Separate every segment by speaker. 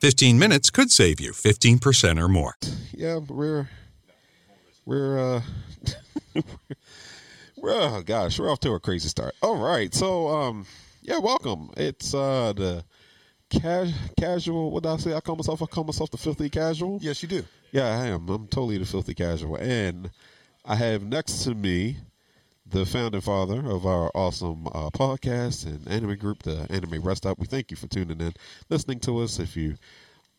Speaker 1: 15 minutes could save you 15% or more.
Speaker 2: yeah, we're we're uh we're oh gosh, we're off to a crazy start. All right, so um yeah, welcome. It's uh the ca- casual. What did I say? I call myself. I call myself the filthy casual.
Speaker 3: Yes, you do.
Speaker 2: Yeah, I am. I'm totally the filthy casual, and I have next to me the founding father of our awesome uh, podcast and anime group, the Anime Rest Up. We thank you for tuning in, listening to us. If you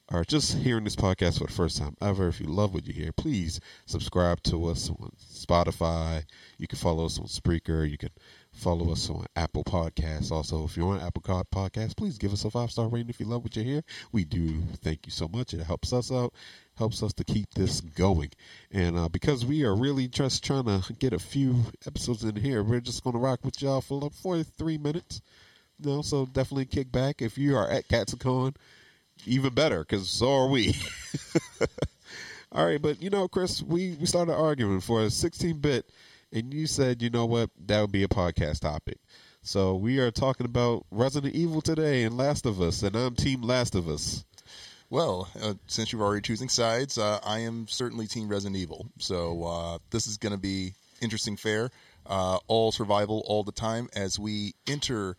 Speaker 2: are just hearing this podcast for the first time ever, if you love what you hear, please subscribe to us on Spotify. You can follow us on Spreaker. You can follow us on Apple Podcasts. Also, if you're on Apple Podcasts, please give us a five star rating if you love what you hear. We do thank you so much. It helps us out, helps us to keep this going. And uh, because we are really just trying to get a few episodes in here, we're just going to rock with y'all for like 43 minutes. You know, so definitely kick back. If you are at Katsucon, even better because so are we. All right, but you know, Chris, we we started arguing for a 16 bit, and you said, you know what, that would be a podcast topic. So we are talking about Resident Evil today and Last of Us, and I'm Team Last of Us.
Speaker 3: Well, uh, since you're already choosing sides, uh, I am certainly Team Resident Evil. So uh, this is going to be interesting fare. Uh, all survival all the time as we enter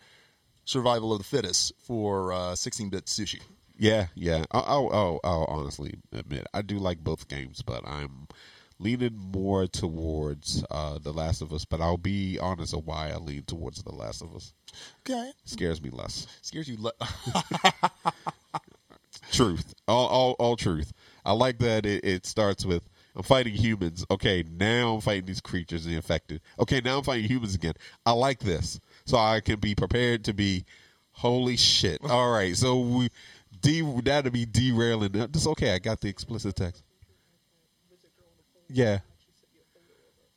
Speaker 3: survival of the fittest for 16-bit sushi.
Speaker 2: Yeah, yeah. I'll, I'll, I'll honestly admit I do like both games, but I'm leaning more towards uh, The Last of Us. But I'll be honest of why I lean towards The Last of Us.
Speaker 3: Okay,
Speaker 2: Scares me less.
Speaker 3: scares you. less.
Speaker 2: truth all, all all truth i like that it, it starts with i'm fighting humans okay now i'm fighting these creatures the infected okay now i'm fighting humans again i like this so i can be prepared to be holy shit all right so we de- that'll be derailing That's okay i got the explicit text yeah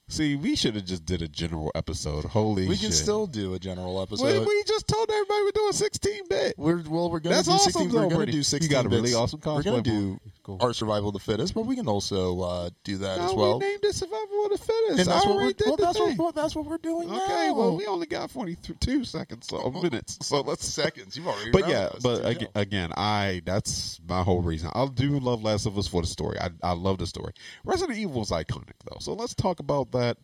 Speaker 2: see we should have just did a general episode holy shit.
Speaker 3: we
Speaker 2: shit
Speaker 3: can still do a general episode.
Speaker 2: we just told everybody we're doing 16 bit
Speaker 3: We're well, we're going to
Speaker 2: That's
Speaker 3: do
Speaker 2: awesome,
Speaker 3: 16.
Speaker 2: though,
Speaker 3: we're going to
Speaker 2: Brady.
Speaker 3: do
Speaker 2: You
Speaker 3: 16.
Speaker 2: got a really
Speaker 3: bits.
Speaker 2: awesome
Speaker 3: We're gonna do
Speaker 2: Cool.
Speaker 3: our survival of the fittest, but we can also uh, do that
Speaker 2: No,
Speaker 3: as well.
Speaker 2: we named it Survival of the Fittest.
Speaker 3: and that's what we're well, that's what, well, that's what we're doing now.
Speaker 2: Okay,
Speaker 3: now.
Speaker 2: well, we only got 42 seconds, so minutes. So let's
Speaker 3: seconds. You've already.
Speaker 2: But yeah, but again,
Speaker 3: go.
Speaker 2: again, I that's my whole reason. I do love Last of Us for the story. I I love the story. Resident Evil is iconic though, so let's talk about that.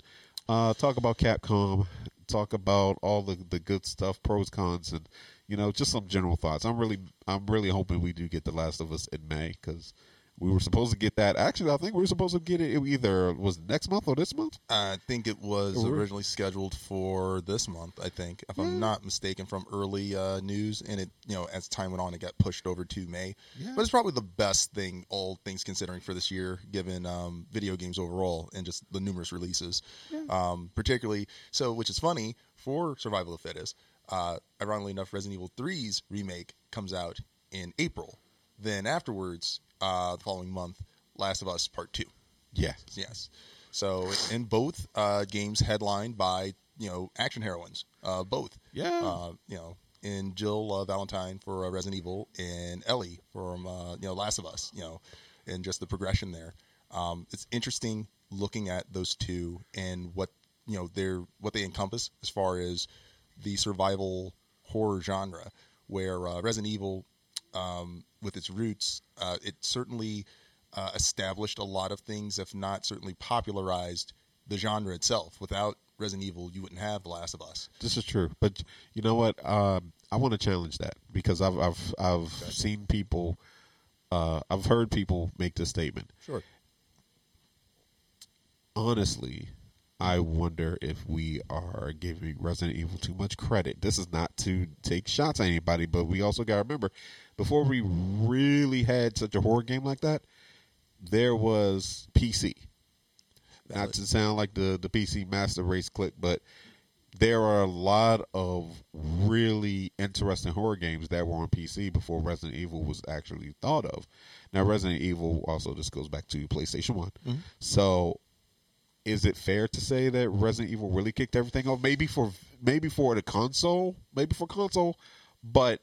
Speaker 2: Uh, talk about Capcom. Talk about all the the good stuff, pros, cons, and you know just some general thoughts. I'm really I'm really hoping we do get The Last of Us in May because. We were supposed to get that. Actually, I think we were supposed to get it either was it next month or this month.
Speaker 3: I think it was originally scheduled for this month. I think, if I'm not mistaken, from early uh, news, and it, you know, as time went on, it got pushed over to May. Yeah. But it's probably the best thing, all things considering, for this year, given um, video games overall and just the numerous releases. Um, particularly, so which is funny for Survival of the Fittest. Uh, ironically enough, Resident Evil 3's remake comes out in April. Then afterwards, uh, the following month, Last of Us Part Two.
Speaker 2: Yes,
Speaker 3: Yes. So in both uh, games headlined by you know action heroines, uh, both.
Speaker 2: Yeah.
Speaker 3: Uh, you know, in Jill uh, Valentine for uh, Resident Evil and Ellie from uh, you know Last of Us. You know, and just the progression there. Um, it's interesting looking at those two and what you know they're what they encompass as far as the survival horror genre, where uh, Resident Evil um, with its roots, uh, it certainly uh, established a lot of things, if not certainly popularized the genre itself. Without Resident Evil, you wouldn't have The Last of Us.
Speaker 2: This is true, but you know what? Um, I want to challenge that because I've I've I've seen people, uh, I've heard people make this statement.
Speaker 3: Sure.
Speaker 2: honestly, I wonder if we are giving Resident Evil too much credit. This is not to take shots at anybody, but we also got to remember before we really had such a horror game like that, there was PC. Not to sound like the the PC master race click, but there are a lot of really interesting horror games that were on PC before Resident Evil was actually thought of. Now, Resident Evil also this goes back to PlayStation One. Mm-hmm. So, is it fair to say that Resident Evil really kicked everything off? Maybe for maybe for the console, maybe for console, but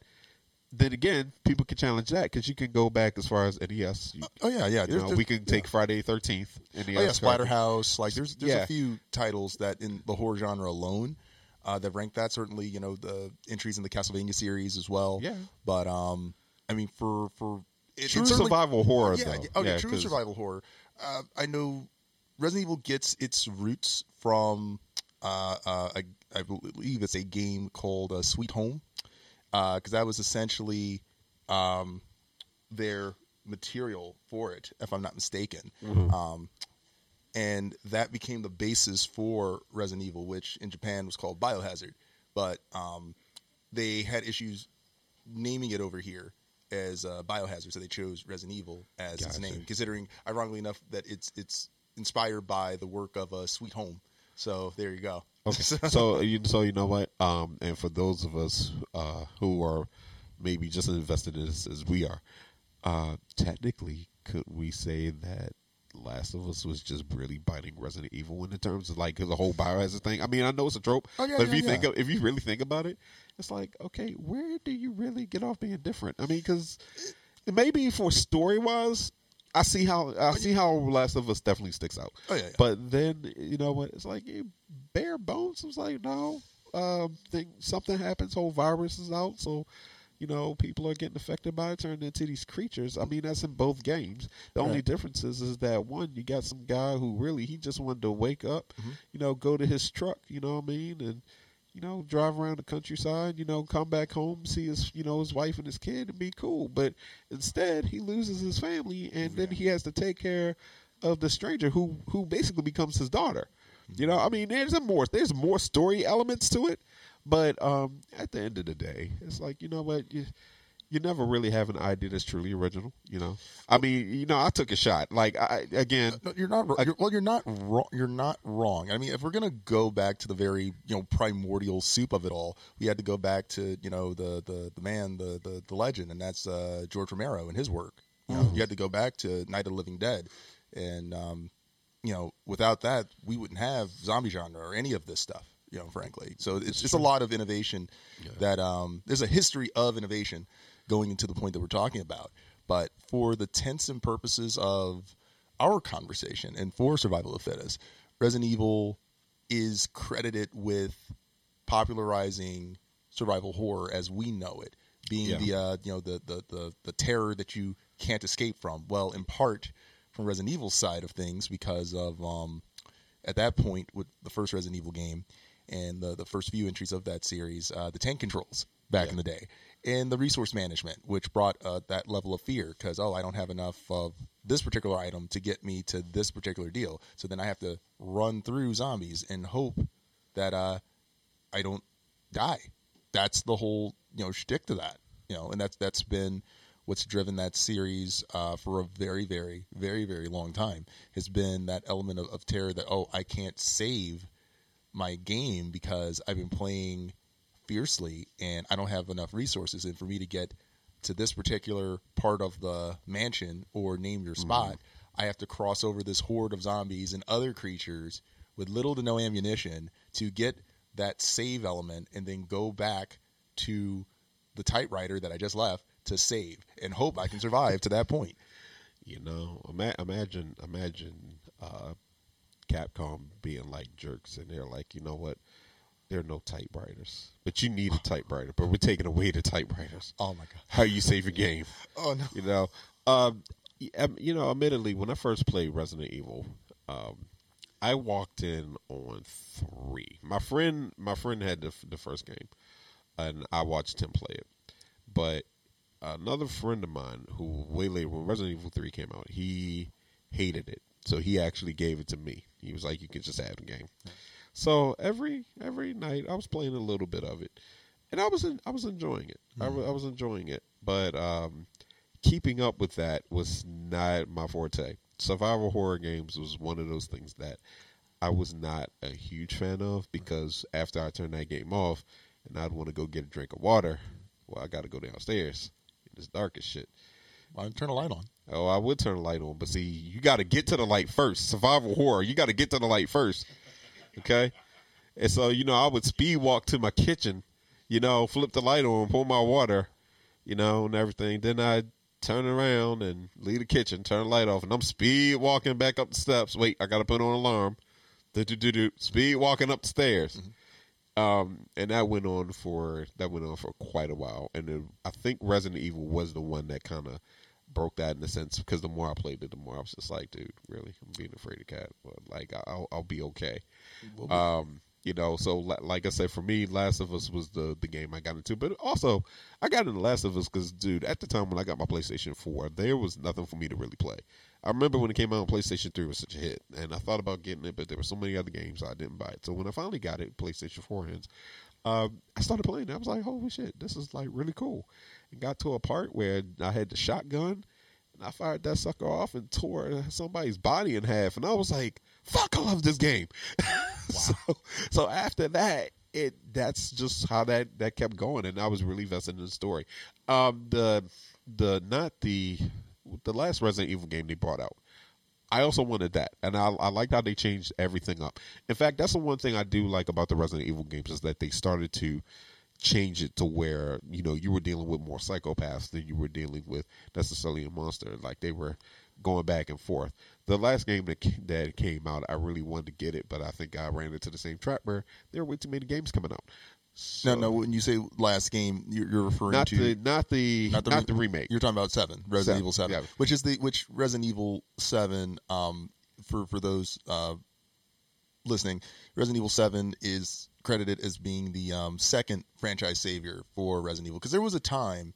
Speaker 2: then again, people can challenge that because you can go back as far as NES. You,
Speaker 3: Oh yeah, yeah.
Speaker 2: you
Speaker 3: There's-
Speaker 2: know,
Speaker 3: there's-
Speaker 2: we can take Friday Thirteenth.
Speaker 3: Oh yeah,
Speaker 2: cartridge.
Speaker 3: Splatterhouse. Like there's there's
Speaker 2: Yeah.
Speaker 3: a few titles that in the horror genre alone uh, that rank that. Certainly, you know the entries in the Castlevania series as well.
Speaker 2: Yeah.
Speaker 3: But um, I mean for for it,
Speaker 2: True survival horror,
Speaker 3: Yeah,
Speaker 2: though.
Speaker 3: yeah, oh yeah,
Speaker 2: Yeah,
Speaker 3: true survival horror. Uh, I know Resident Evil gets its roots from uh, uh, I, I believe it's a game called uh, Sweet Home because that was essentially um, their material for it, if I'm not mistaken. Um, and that became the basis for Resident Evil, which in Japan was called Biohazard. But um, they had issues naming it over here as uh, Biohazard, so they chose Resident Evil as its name, considering, ironically enough, that it's it's inspired by the work of uh, Sweet Home. So there you go.
Speaker 2: Okay. so you so you know what? Um, and for those of us uh, who are maybe just as invested in this as we are, uh, technically, could we say that Last of Us was just really biting Resident Evil in the terms of like the whole biohazard thing? I mean, I know it's a trope,
Speaker 3: Oh, yeah,
Speaker 2: but if
Speaker 3: yeah,
Speaker 2: you think of, if you really think about it, it's like okay, where do you really get off being different? I mean, because maybe for story wise. I see how I see how Last of Us definitely sticks out.
Speaker 3: Oh, yeah, yeah.
Speaker 2: But then you know what? It's like eh, bare bones. It's like no, um, think something happens. Whole virus is out, so you know people are getting affected by it, turning into these creatures. I mean, that's in both games. The only difference is, is that one, you got some guy who really he just wanted to wake up,
Speaker 3: Mm-hmm.
Speaker 2: you know, go to his truck, you know what I mean, and you know, drive around the countryside, you know, come back home, see his, you know, his wife and his kid, and be cool. But instead, he loses his family, and then he has to take care of the stranger who, who basically becomes his daughter. You know, I mean, there's a more, there's more story elements to it, but um, at the end of the day, it's like you know what, you, you never really have an idea that's truly original. You know, I mean, you know, I took a shot. Like I again,
Speaker 3: No, you're not.
Speaker 2: I-
Speaker 3: You're, well, you're not wrong. You're not wrong. I mean, if we're gonna go back to the very you know primordial soup of it all, we had to go back to you know the the, the man, the, the the legend, and that's uh, George Romero and his work. You know, you had to go back to Night of the Living Dead, and um, you know, without that, we wouldn't have zombie genre or any of this stuff. You know, frankly, so it's just a lot of innovation that um, there's a history of innovation going into the point that we're talking about. But for the intents and purposes of our conversation and for survival of the fittest, Resident Evil is credited with popularizing survival horror as we know it, being
Speaker 2: Yeah.
Speaker 3: the uh, you know the, the the the terror that you can't escape from. Well, in part from Resident Evil side of things because of um, at that point with the first Resident Evil game and the the first few entries of that series, uh, the tank controls back in the day, and the resource management, which brought uh, that level of fear because oh, I don't have enough of this particular item to get me to this particular deal, so then I have to run through zombies and hope that uh, I don't die. That's the whole you know shtick to that, you know, and that's that's been what's driven that series uh, for a very, very, very, very long time has been that element of, of terror that oh I can't save my game because I've been playing fiercely and I don't have enough resources and for me to get to this particular part of the mansion or name your spot I have to cross over this horde of zombies and other creatures with little to no ammunition to get that save element and then go back to the typewriter that I just left to save and hope I can survive to that point.
Speaker 2: You know, ima- imagine, imagine uh, Capcom being like jerks, and they're like, you know what? There are no typewriters, but you need a typewriter. But we're taking away the typewriters.
Speaker 3: Oh my god.
Speaker 2: How you save your game?
Speaker 3: Oh no.
Speaker 2: You know, um, um, you know. Admittedly, when I first played Resident Evil, um, I walked in on three. My friend, my friend had the, the first game, and I watched him play it. But another friend of mine, who way later when Resident Evil Three came out, he hated it, so he actually gave it to me. He was like, you can just have the game. So every every night I was playing a little bit of it, and I was in, I was enjoying it. I, I was enjoying it, but um, keeping up with that was not my forte. Survival horror games was one of those things that I was not a huge fan of because after I turned that game off and I'd want to go get a drink of water, well, I got to go downstairs. It's dark as shit.
Speaker 3: Well, turn a light on.
Speaker 2: Oh, I would turn a light on, but see, you got to get to the light first. Survival horror, you got to get to the light first. Okay, and so you know, I would speed walk to my kitchen, you know, flip the light on, pour my water, you know, and everything. Then I turn around and leave the kitchen, turn the light off, and I'm speed walking back up the steps. Wait, I got to put on an alarm. Do do do do. Speed walking up the stairs. Um, and that went on for that went on for quite a while. And then I think Resident Evil was the one that kind of broke that in a sense because the more I played it, the more I was just like, dude, really, I'm being afraid of cat, but like I'll I'll be okay. Um, you know, so like I said, for me, Last of Us was the the game I got into, but also I got into Last of Us because, dude, at the time when I got my PlayStation Four, there was nothing for me to really play. I remember when it came out on PlayStation 3 was such a hit, and I thought about getting it, but there were so many other games I didn't buy it. So when I finally got it, PlayStation 4 hands, um, I started playing. it. I was like, holy shit, this is like really cool. And got to a part where I had the shotgun, and I fired that sucker off and tore somebody's body in half, and I was like, fuck, I love this game. so, so after that, it that's just how that that kept going, and I was really vested in the story. Um, the the not the the last Resident Evil game they brought out. I also wanted that, and I, I liked how they changed everything up. In fact, that's the one thing I do like about the Resident Evil games is that they started to change it to where you know you were dealing with more psychopaths than you were dealing with necessarily a monster. Like they were going back and forth. The last game that that came out, I really wanted to get it, but I think I ran into the same trap where there were way too many games coming out. So,
Speaker 3: no, no. When you say last game, you're, you're referring
Speaker 2: not
Speaker 3: to
Speaker 2: the not the not
Speaker 3: re-
Speaker 2: the, remake.
Speaker 3: You're talking about seven, Resident
Speaker 2: Seven,
Speaker 3: Evil Seven,
Speaker 2: yeah.
Speaker 3: which is the which Resident Evil Seven. Um, for for those uh, listening, Resident Evil Seven is credited as being the um, second franchise savior for Resident Evil because there was a time.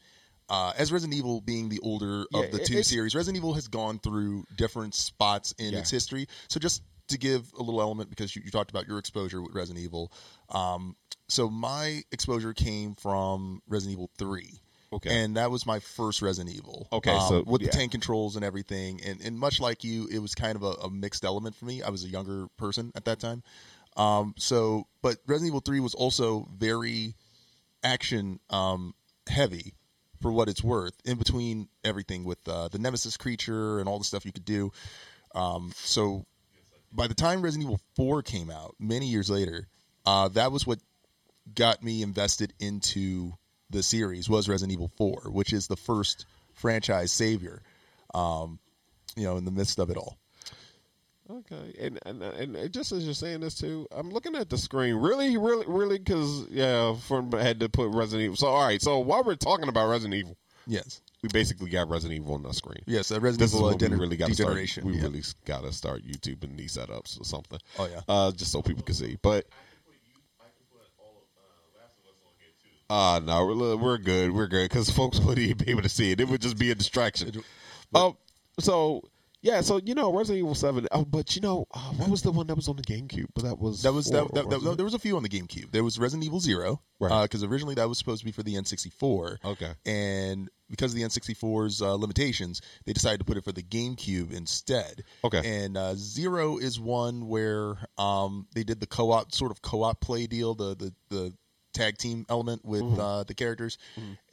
Speaker 3: Uh, as Resident Evil being the older
Speaker 2: Yeah,
Speaker 3: of the
Speaker 2: it-
Speaker 3: two series, Resident Evil has gone through different spots in
Speaker 2: Yeah.
Speaker 3: its history. So just to give a little element, because you, you talked about your exposure with Resident Evil, um, so my exposure came from Resident Evil Three.
Speaker 2: Okay.
Speaker 3: And that was my first Resident Evil.
Speaker 2: Okay,
Speaker 3: Um,
Speaker 2: so,
Speaker 3: with
Speaker 2: yeah.
Speaker 3: the tank controls and everything, and, and much like you, it was kind of a, a mixed element for me. I was a younger person at that time, um, so but Resident Evil Three was also very action um, heavy for what it's worth. In between everything with uh, the Nemesis creature and all the stuff you could do, um, so by the time Resident Evil 4 came out, many years later, uh, that was what got me invested into the series was Resident Evil 4, which is the first franchise savior, um, you know, in the midst of it all.
Speaker 2: Okay, and, and and just as you're saying this too, I'm looking at the screen. Really, really, really, because yeah, from I had to put Resident Evil. So all right, so while we're talking about Resident Evil,
Speaker 3: Yes.
Speaker 2: we basically got Resident Evil on the screen.
Speaker 3: Yes, uh, Resident
Speaker 2: This is
Speaker 3: Evil
Speaker 2: when
Speaker 3: uh,
Speaker 2: we really got to start. We
Speaker 3: yeah.
Speaker 2: really got to start YouTube and these setups or something.
Speaker 3: Oh, yeah.
Speaker 2: uh, just so people can see. But I can put you I can put all of uh Us on Git too. Uh no, we're, we're good. We're good because folks wouldn't even be able to see it. It would just be a distraction. Um, so yeah, so you know Resident Evil Seven. Oh, but you know uh, what was the one that was on the GameCube? But that was
Speaker 3: That was
Speaker 2: four,
Speaker 3: that, that, that, there was a few on the GameCube. There was Resident Evil Zero,
Speaker 2: Right.
Speaker 3: Because originally that was supposed to be for the N64.
Speaker 2: Okay.
Speaker 3: And because of the N64's uh, limitations, they decided to put it for the GameCube instead.
Speaker 2: Okay.
Speaker 3: And uh, Zero is one where um, they did the co-op sort of co-op play deal, the the the tag team element with
Speaker 2: Mm-hmm.
Speaker 3: uh, the characters,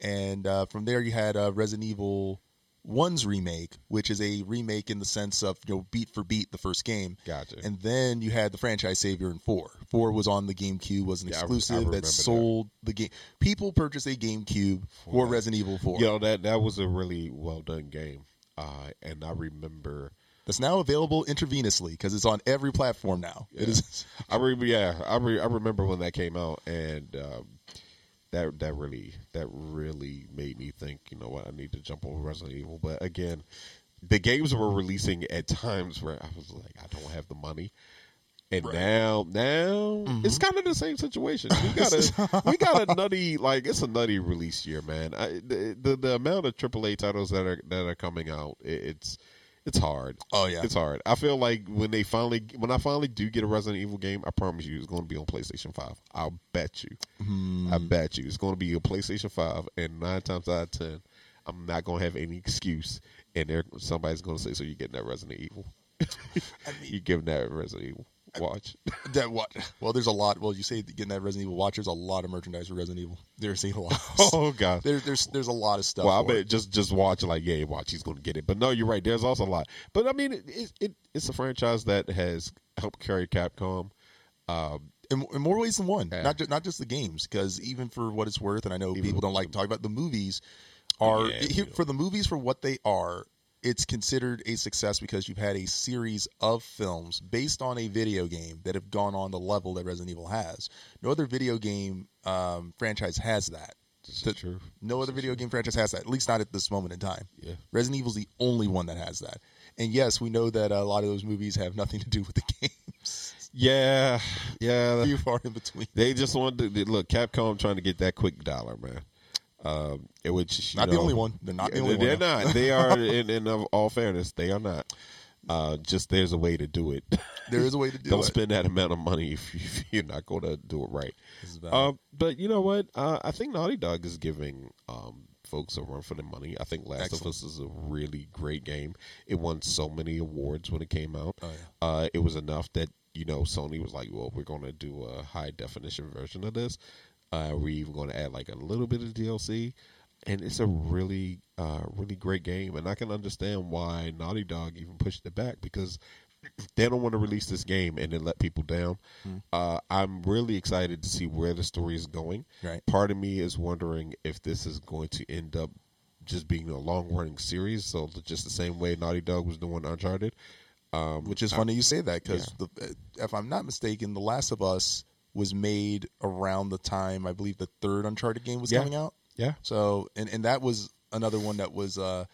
Speaker 3: and uh, from there you had uh, Resident Evil. One's remake, which is a remake in the sense of you know beat for beat the first game,
Speaker 2: Gotcha.
Speaker 3: and then you had the franchise savior in four. Four was on the GameCube, was an
Speaker 2: Yeah, I I
Speaker 3: exclusive
Speaker 2: remember
Speaker 3: that
Speaker 2: that.
Speaker 3: sold the game. People purchased a GameCube for
Speaker 2: that.
Speaker 3: Resident Evil Four.
Speaker 2: You know that that was a really well done game. Uh, and I remember.
Speaker 3: That's now available intravenously because it's on every platform now. It is.
Speaker 2: I re- yeah, I re- I remember when that came out, and um, that that really that really made me think. You know what? I need to jump over Resident Evil. But again, the games were releasing at times where I was like, I don't have the money. And
Speaker 3: Right.
Speaker 2: now, now mm-hmm. it's kind of the same situation. We got a we got a nutty like it's a nutty release year, man. I, the, the the amount of AAA titles that are that are coming out, it, it's it's hard.
Speaker 3: Oh, yeah.
Speaker 2: it's hard. I feel like when they finally, when I finally do get a Resident Evil game, I promise you, it's going to be on PlayStation Five. I'll bet you.
Speaker 3: Hmm.
Speaker 2: I bet you, it's going to be a PlayStation Five, and nine times out of ten, I'm not going to have any excuse, and there somebody's going to say, "So you're getting that Resident Evil? you giving that Resident Evil watch?"
Speaker 3: That what? Well, there's a lot. Well, you say getting that Resident Evil watch. There's a lot of merchandise for Resident Evil. There's a lot.
Speaker 2: oh God.
Speaker 3: There's there's there's a lot of stuff.
Speaker 2: Well, I bet
Speaker 3: it.
Speaker 2: just just watch like yeah, watch he's to get it. But no, you're right. There's also a lot. But I mean, it, it, it it's a franchise that has helped carry Capcom. Um,
Speaker 3: in, in more ways than one.
Speaker 2: Yeah.
Speaker 3: Not just not just the games, because even for what it's worth, and I know
Speaker 2: Even
Speaker 3: people don't like to talk about the movies. Are
Speaker 2: Yeah,
Speaker 3: here- for the movies for what they are, it's considered a success because you've had a series of films based on a video game that have gone on the level that Resident Evil has. No other video game um, franchise has that.
Speaker 2: this
Speaker 3: The-
Speaker 2: true.
Speaker 3: No other video game franchise has that, at least not at this moment in time.
Speaker 2: Yeah.
Speaker 3: Resident Evil's the only one that has that. And yes, we know that a lot of those movies have nothing to do with the games.
Speaker 2: Yeah, yeah.
Speaker 3: Few far in between.
Speaker 2: They just wanted to look. Capcom trying to get that quick dollar, man. Um, it which
Speaker 3: Not the only one. They're not the only
Speaker 2: they're
Speaker 3: one.
Speaker 2: not. They are. In, in all fairness, they are not. Uh, just there's a way to do it.
Speaker 3: There is a way to do it.
Speaker 2: Don't spend that amount of money if, you, if you're not going to do it right.
Speaker 3: This is valid.
Speaker 2: Uh, but you know what? Uh, I think Naughty Dog is giving um, folks a run for their money. I think Last
Speaker 3: Excellent.
Speaker 2: of Us is a really great game. It won so many awards when it came out.
Speaker 3: Oh,
Speaker 2: uh, it was enough that you know Sony was like, "Well, we're going to do a high definition version of this. Uh, we're even going to add like a little bit of DLC." And it's a really, uh, really great game, and I can understand why Naughty Dog even pushed it back because they don't want to release this game and then let people down.
Speaker 3: Hmm.
Speaker 2: Uh, I'm really excited to see where the story is going.
Speaker 3: Right.
Speaker 2: Part of me is wondering if this is going to end up just being a long running series, so just the same way Naughty Dog was doing Uncharted. Um,
Speaker 3: Which is funny you say that because if I'm not mistaken, The Last of Us was made around the time I believe the third Uncharted game was
Speaker 2: Yeah.
Speaker 3: coming out.
Speaker 2: yeah,
Speaker 3: So and and that was another one that was a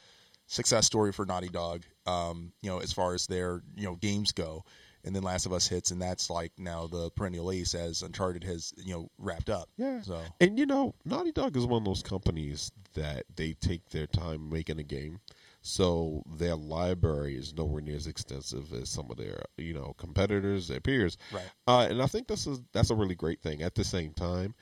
Speaker 3: success story for Naughty Dog. Um, you know, as far as their you know games go, and then Last of Us hits, and that's like now the perennial ace as Uncharted has you know wrapped up.
Speaker 2: yeah.
Speaker 3: So
Speaker 2: And you know, Naughty Dog is one of those companies that they take their time making a game. So their library is nowhere near as extensive as some of their, you know, competitors, their peers.
Speaker 3: Right.
Speaker 2: Uh, and I think this is that's a really great thing. At the same time,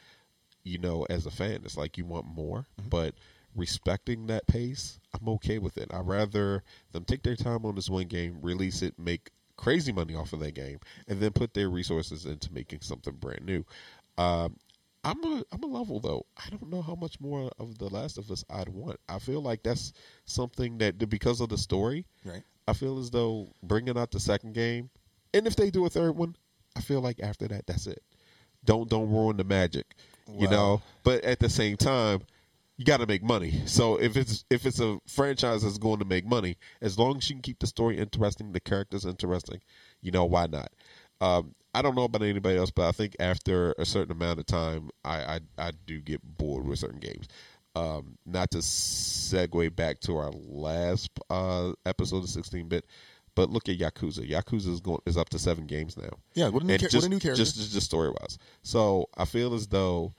Speaker 2: you know, as a fan, it's like you want more, but respecting that pace, I'm okay with it. I'd rather them take their time on this one game, release it, make crazy money off of that game, and then put their resources into making something brand new. Um, I'm a I'm a level though. I don't know how much more of The Last of Us I'd want. I feel like that's something that because of the story,
Speaker 3: right.
Speaker 2: I feel as though bringing out the second game, and if they do a third one, I feel like after that, that's it. Don't don't ruin the magic, you know. But at the same time, you got to make money. So if it's if it's a franchise that's going to make money, as long as you can keep the story interesting, the characters interesting, you know why not? Um, I don't know about anybody else, but I think after a certain amount of time, I I, I do get bored with certain games. Um, not to segue back to our last uh, episode of 16 bit, but look at Yakuza. Yakuza is going is up to seven games now.
Speaker 3: Yeah, what a new, char-
Speaker 2: just,
Speaker 3: what a new character.
Speaker 2: Just just story wise. So I feel as though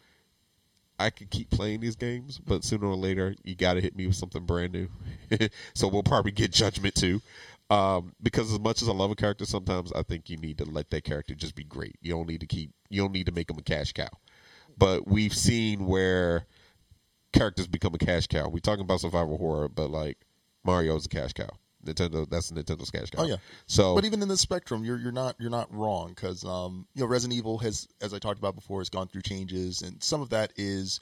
Speaker 2: I could keep playing these games, but sooner or later you got to hit me with something brand new. so we'll probably get Judgment too. Um, because as much as I love a character, sometimes I think you need to let that character just be great. You don't need to keep. You don't need to make them a cash cow. But we've seen where characters become a cash cow. We're talking about survival horror, but like Mario's a cash cow. Nintendo, that's Nintendo's cash cow.
Speaker 3: Oh, yeah.
Speaker 2: So,
Speaker 3: but even in the spectrum, you're you're not you're not wrong because um, you know Resident Evil has, as I talked about before, has gone through changes, and some of that is,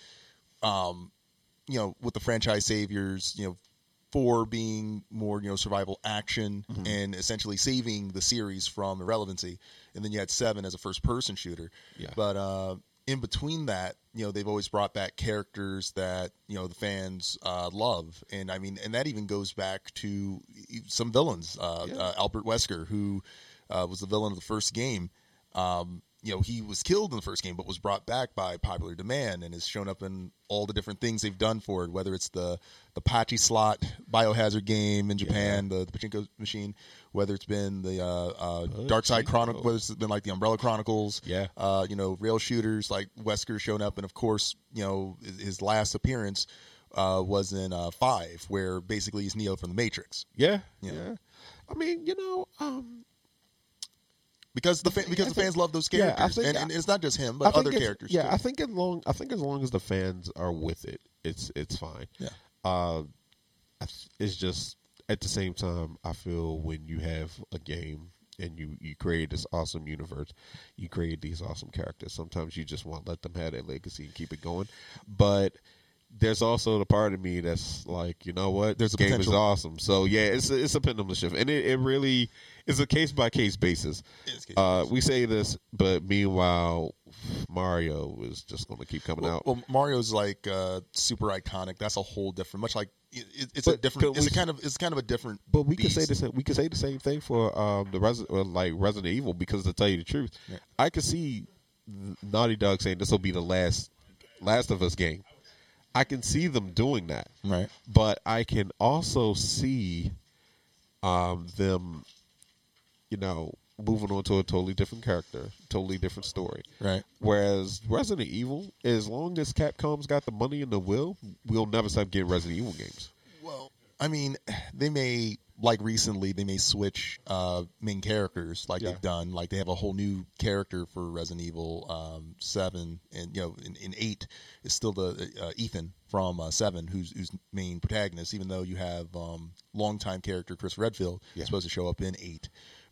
Speaker 3: um, you know, with the franchise saviors, you know, four being more you know survival action
Speaker 2: Mm-hmm.
Speaker 3: and essentially saving the series from irrelevancy, and then you had seven as a first person shooter.
Speaker 2: Yeah.
Speaker 3: But uh, in between that, you know, they've always brought back characters that you know the fans uh, love, and I mean, and that even goes back to some villains. Uh,
Speaker 2: Yeah.
Speaker 3: uh, Albert Wesker, who uh, was the villain of the first game. Um, you know, he was killed in the first game, but was brought back by popular demand and has shown up in all the different things they've done for it. Whether it's the the Pachi slot biohazard game in Japan, the, the pachinko machine, whether it's been the uh, uh, Dark Side Chronicle, whether it's been like the Umbrella Chronicles,
Speaker 2: Yeah.
Speaker 3: uh, you know, rail shooters like Wesker showing up, and of course, you know, his- last appearance uh, was in uh, Five, where basically he's Neo from the Matrix.
Speaker 2: Yeah,
Speaker 3: Yeah.
Speaker 2: yeah. I mean, you know, um,
Speaker 3: Because the because the fans love those
Speaker 2: Yeah,
Speaker 3: characters,
Speaker 2: think-
Speaker 3: and, and it's not just him, but other characters.
Speaker 2: Yeah,
Speaker 3: too.
Speaker 2: I think as long I think as long as the fans are with it, it's it's fine.
Speaker 3: Yeah.
Speaker 2: Uh, it's just at the same time, I feel when you have a game and you you create this awesome universe, you create these awesome characters. Sometimes you just want to let them have their legacy and keep it going, but. There's also the part of me that's like, you know what?
Speaker 3: There's
Speaker 2: This
Speaker 3: a
Speaker 2: game is awesome. So yeah, it's a, it's a pendulum shift, and it, it really is a case by case basis. Uh, we say this, but meanwhile, Mario is just going to keep coming
Speaker 3: Well,
Speaker 2: out.
Speaker 3: well, Mario's like uh, super iconic. That's a whole different, much like it, it- it's a different.
Speaker 2: could
Speaker 3: It's a
Speaker 2: we-
Speaker 3: kind of it's kind of a different.
Speaker 2: but we can say
Speaker 3: beast.
Speaker 2: the same. We can say the same thing for um, the Resident, or like Resident Evil, because to tell you the truth,
Speaker 3: Yeah.
Speaker 2: I could see Naughty Dog saying this will be the last Last of Us game. I can see them doing that,
Speaker 3: Right.
Speaker 2: but I can also see um, them, you know, moving on to a totally different character, totally different story.
Speaker 3: Right.
Speaker 2: Whereas Resident Evil, as long as Capcom's got the money and the will, we'll never stop getting Resident Evil games.
Speaker 3: Well, I mean, they may like recently they may switch uh, main characters like
Speaker 2: Yeah.
Speaker 3: they've done. Like they have a whole new character for Resident Evil um, Seven, and you know, in, in Eight is still the uh, Ethan from uh, Seven, who's who's main protagonist. Even though you have um, longtime character Chris Redfield
Speaker 2: Yeah.
Speaker 3: supposed to show up in Eight.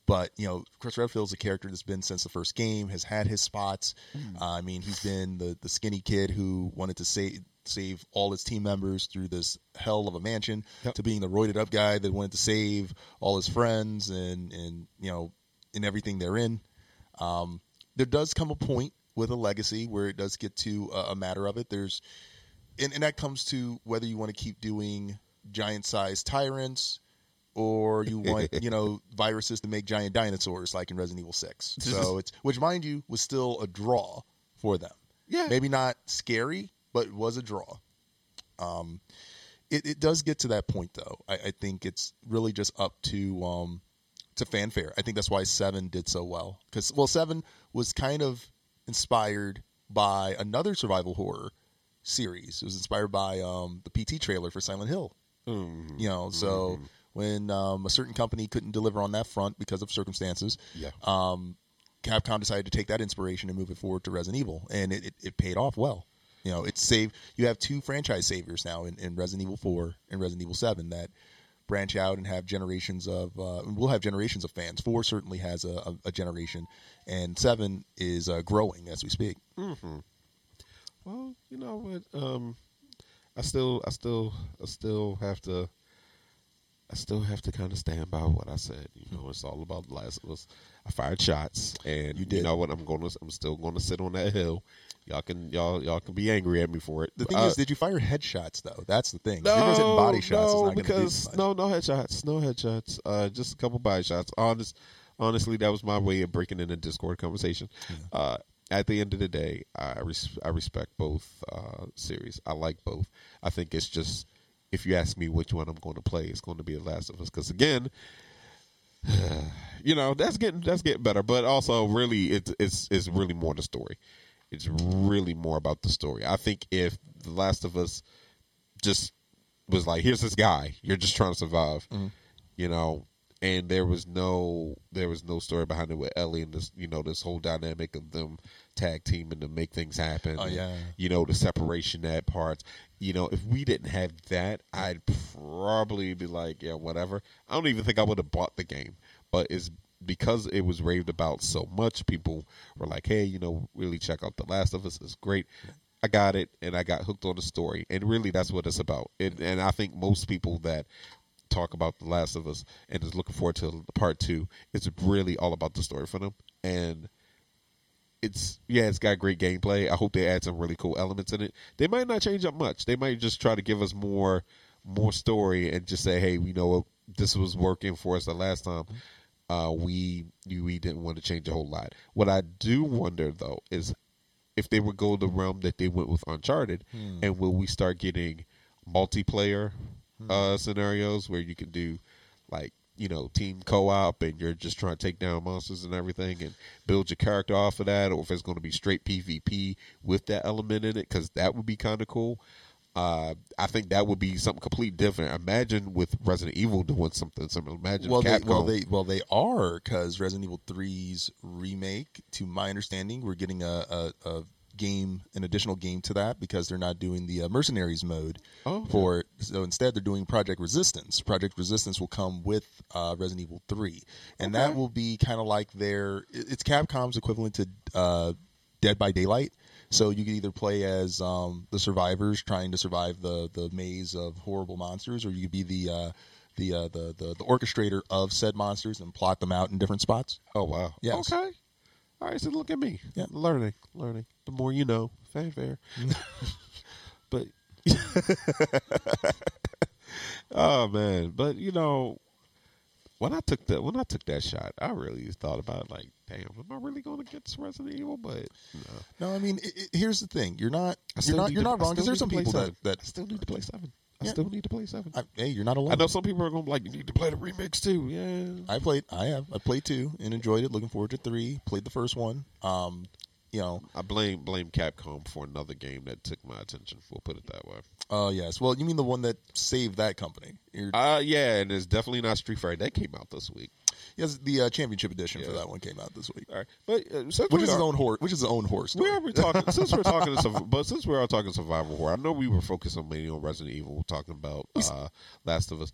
Speaker 3: But you know, Chris Redfield's a character that's been since the first game, has had his spots.
Speaker 2: Hmm.
Speaker 3: Uh, I mean, he's been the the skinny kid who wanted to save save all his team members through this hell of a mansion,
Speaker 2: Yep.
Speaker 3: to being the roided up guy that wanted to save all his friends and and you know in everything they're in. Um, there does come a point with a legacy where it does get to a, a matter of it. There's and, and that comes to whether you want to keep doing giant sized tyrants or you want you know viruses to make giant dinosaurs like in Resident Evil Six. So it's which mind you was still a draw for them.
Speaker 2: Yeah.
Speaker 3: maybe not scary, but it was a draw. Um, it, it does get to that point though. I, I think it's really just up to um to fanfare. I think that's why Seven did so well because well Seven was kind of inspired by another survival horror series. It was inspired by um the PT trailer for Silent Hill.
Speaker 2: Mm.
Speaker 3: You know, so when um, a certain company couldn't deliver on that front because of circumstances,
Speaker 2: Yeah.
Speaker 3: um, Capcom decided to take that inspiration and move it forward to Resident Evil, and it, it, it paid off well. You know, it's saved. You have two franchise saviors now in, in Resident Evil Four and Resident Evil Seven that branch out and have generations of. Uh, we'll have generations of fans. Four certainly has a, a, a generation, and Seven is uh, growing as we speak.
Speaker 2: Well, you know what? Um, I still, I still, I still have to. I still have to kind of stand by what I said. You know, it's all about the last of us. I fired shots, and you,
Speaker 3: did.
Speaker 2: know what? I'm going to. I'm still going to sit on that hill. Y'all can, y'all, y'all can be angry at me for it.
Speaker 3: The thing
Speaker 2: Uh,
Speaker 3: is, did you fire headshots though? That's the thing. If
Speaker 2: no,
Speaker 3: you're body shots,
Speaker 2: no,
Speaker 3: it's not
Speaker 2: because
Speaker 3: much.
Speaker 2: no, no headshots, no headshots. Uh, just a couple body shots. Honest, honestly, that was my way of breaking in a Discord conversation. Uh, at the end of the day, I res- I respect both uh, series. I like both. I think it's just if you ask me which one I'm going to play, it's going to be The Last of Us. Because again, you know that's getting that's getting better. But also, really, it's it's it's really more the story. It's really more about the story. I think if The Last of Us just was like, here's this guy, you're just trying to survive, mm-hmm. you know, and there was no there was no story behind it with Ellie and this you know this whole dynamic of them tag teaming to make things happen.
Speaker 3: Oh,
Speaker 2: and,
Speaker 3: yeah.
Speaker 2: you know the separation that parts. You know, if we didn't have that, I'd probably be like, yeah, whatever. I don't even think I would have bought the game, but it's because it was raved about so much. People were like, hey, you know, really check out The Last of Us. It's great. I got it, and I got hooked on the story, and really, that's what it's about. It, and I think most people that talk about The Last of Us and is looking forward to part two, it's really all about the story for them. And it's yeah, it's got great gameplay. I hope they add some really cool elements in it. They might not change up much. They might just try to give us more more story and just say, hey, we know this was working for us the last time. Uh, we we didn't want to change a whole lot. What I do wonder though is if they would go the realm that they went with Uncharted, and will we start getting multiplayer uh, scenarios where you can do like you know team co-op and you're just trying to take down monsters and everything and build your character off of that, or if it's going to be straight PvP with that element in it, because that would be kind of cool. Uh, I think that would be something completely different. Imagine with Resident Evil doing something similar. Imagine
Speaker 3: well, they,
Speaker 2: Capcom.
Speaker 3: well, they well they are because Resident Evil 3's remake, to my understanding, we're getting a, a, a game, an additional game to that because they're not doing the uh, mercenaries mode
Speaker 2: Oh,
Speaker 3: for it. So instead, they're doing Project Resistance. Project Resistance will come with uh, Resident Evil 3, and that will be kind of like their. It's Capcom's equivalent to uh, Dead by Daylight. So you could either play as um, the survivors trying to survive the the maze of horrible monsters, or you could be the uh, the, uh, the the the orchestrator of said monsters and plot them out in different spots.
Speaker 2: oh wow.
Speaker 3: Yes.
Speaker 2: Okay. All right. So look at me.
Speaker 3: Yeah.
Speaker 2: Learning, learning. The more you know, fanfare. but oh man, but you know, when I took that when I took that shot, I really thought about like, damn, am I really going to get this Resident Evil? But no.
Speaker 3: No, I mean, it, it, here's the thing: you're not you're not you're
Speaker 2: to-
Speaker 3: not wrong because there's some
Speaker 2: to
Speaker 3: people that that
Speaker 2: I still need to play seven. I
Speaker 3: Yeah.
Speaker 2: still need to play seven.
Speaker 3: I, hey, you're not alone.
Speaker 2: I know some people are going to be like, you need to play the remix too. Yeah.
Speaker 3: I played. I have. I played two and enjoyed it. Looking forward to three. Played the first one. Um, you know.
Speaker 2: I blame blame Capcom for another game that took my attention. We'll put it that way.
Speaker 3: Oh yes. Well, you mean the one that saved that company? You're,
Speaker 2: Uh yeah, and it's definitely not Street Fighter. That came out this week.
Speaker 3: yes, the uh, championship edition for that one came out this week,
Speaker 2: All right, but uh,
Speaker 3: which is his own horse. Which is his own horse.
Speaker 2: Where are we talking? since we're talking, to, but since we're all talking survival horror, I know we were focusing mainly on Resident Evil, We're talking about uh, Last of Us.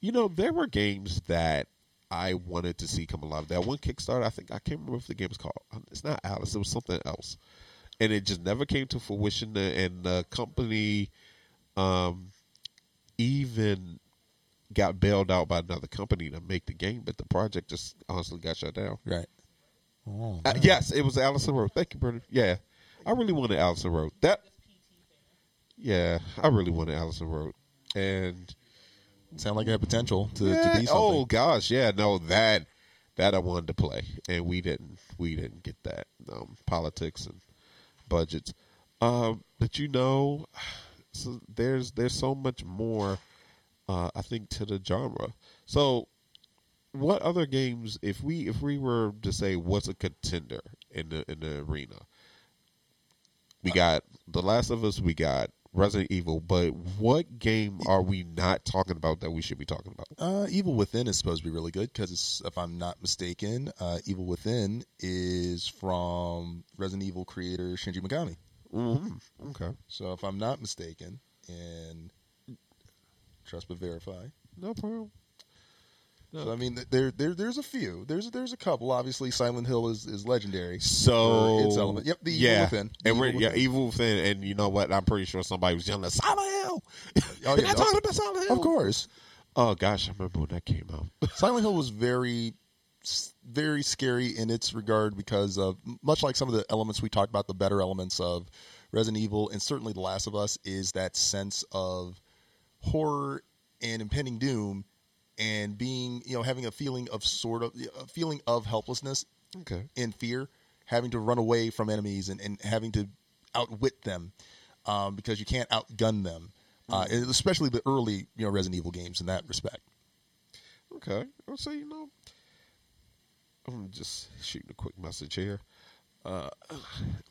Speaker 2: You know, there were games that I wanted to see come alive. That one Kickstarter, I think I can't remember if the game was called. um, It's not Alice. It was something else, and it just never came to fruition. And the company, um, even got bailed out by another company to make the game, but the project just honestly got shut down.
Speaker 3: right? Oh,
Speaker 2: Uh, yes, it was Allison Road. Thank you, Brendan. Yeah, I really wanted Allison Road. That, yeah, I really wanted Allison Road, and
Speaker 3: sound like it had potential to,
Speaker 2: yeah,
Speaker 3: to be something.
Speaker 2: oh gosh, yeah, no, that that I wanted to play, and we didn't. We didn't get that. Um, politics and budgets, um, but you know, so there's there's so much more. Uh, I think to the genre. So, what other games? If we if we were to say what's a contender in the in the arena, we got The Last of Us. We got Resident Evil. But what game are we not talking about that we should be talking about?
Speaker 3: Uh, Evil Within is supposed to be really good because, if I'm not mistaken, uh, Evil Within is from Resident Evil creator Shinji Mikami.
Speaker 2: Mm-hmm. Okay,
Speaker 3: So, if I'm not mistaken, and trust but verify.
Speaker 2: no problem.
Speaker 3: So, I mean, there, there, there's a few. There's, there's a couple. Obviously, Silent Hill is, is legendary.
Speaker 2: So
Speaker 3: its element. Yep, the Evil
Speaker 2: yeah,
Speaker 3: Within. The
Speaker 2: and we're
Speaker 3: Evil
Speaker 2: yeah, Evil Within, and you know what? I'm pretty sure somebody was yelling at Silent Hill.
Speaker 3: Oh, yeah,
Speaker 2: talking about Silent Hill.
Speaker 3: Of course,
Speaker 2: Oh gosh, I remember when that came out.
Speaker 3: Silent Hill was very, very scary in its regard because of much like some of the elements we talked about, the better elements of Resident Evil and certainly The Last of Us is that sense of horror and impending doom, and being you know having a feeling of sort of a feeling of helplessness
Speaker 2: okay.
Speaker 3: and fear, having to run away from enemies and, and having to outwit them um, because you can't outgun them. Uh, and especially the early, you know, Resident Evil games in that respect.
Speaker 2: Okay. I'll say, you know, I'm just shooting a quick message here. Uh,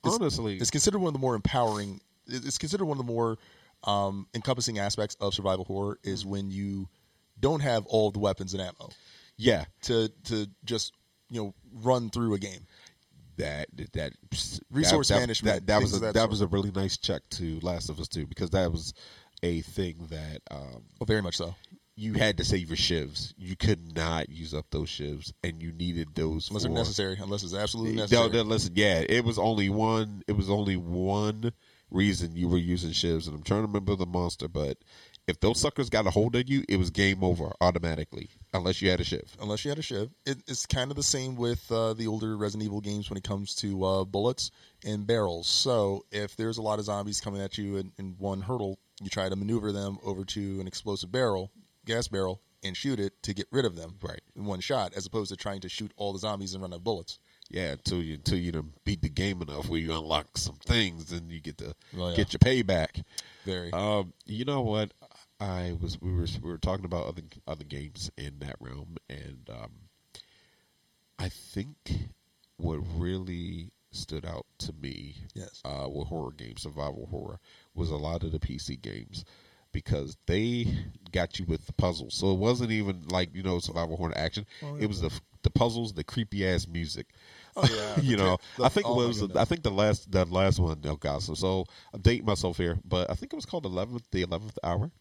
Speaker 2: honestly,
Speaker 3: It's considered one of the more empowering. It's considered one of the more um, encompassing aspects of survival horror is when you don't have all the weapons and ammo
Speaker 2: yeah,
Speaker 3: to to just you know run through a game.
Speaker 2: that that
Speaker 3: Resource
Speaker 2: that,
Speaker 3: management,
Speaker 2: That, that was a, that, was a really nice check to Last of Us Two because that was a thing that um,
Speaker 3: Oh, very much so.
Speaker 2: you had to save your shivs. You could not use up those shivs, and you needed those
Speaker 3: Unless
Speaker 2: for,
Speaker 3: they're necessary. Unless it's absolutely
Speaker 2: No,
Speaker 3: necessary.
Speaker 2: no, listen, yeah, it was only one. It was only one reason you were using shivs, and I'm trying to remember the monster. But if those suckers got a hold of you, it was game over automatically, unless you had a shiv.
Speaker 3: unless you had a shiv. It, it's kind of the same with uh, the older Resident Evil games when it comes to uh, bullets and barrels. So if there's a lot of zombies coming at you in, in one hurdle, you try to maneuver them over to an explosive barrel, gas barrel, and shoot it to get rid of them
Speaker 2: Right.
Speaker 3: in one shot, as opposed to trying to shoot all the zombies and run out of bullets.
Speaker 2: Yeah, until you until you beat the game enough where you unlock some things, and you get to
Speaker 3: Oh, yeah.
Speaker 2: get your payback.
Speaker 3: Very.
Speaker 2: Um, you know what? I was we were we were talking about other other games in that realm, and um, I think what really stood out to me
Speaker 3: Yes.
Speaker 2: uh, with horror games, survival horror, was a lot of the PC games because they got you with the puzzles. So it wasn't even like you know survival horror action. It was the the puzzles, the creepy ass music.
Speaker 3: Oh, yeah.
Speaker 2: you know,
Speaker 3: The-
Speaker 2: I think
Speaker 3: oh,
Speaker 2: it was. I think the last that last one, El Gaso. So I'm dating myself here, but I think it was called eleventh, the eleventh hour.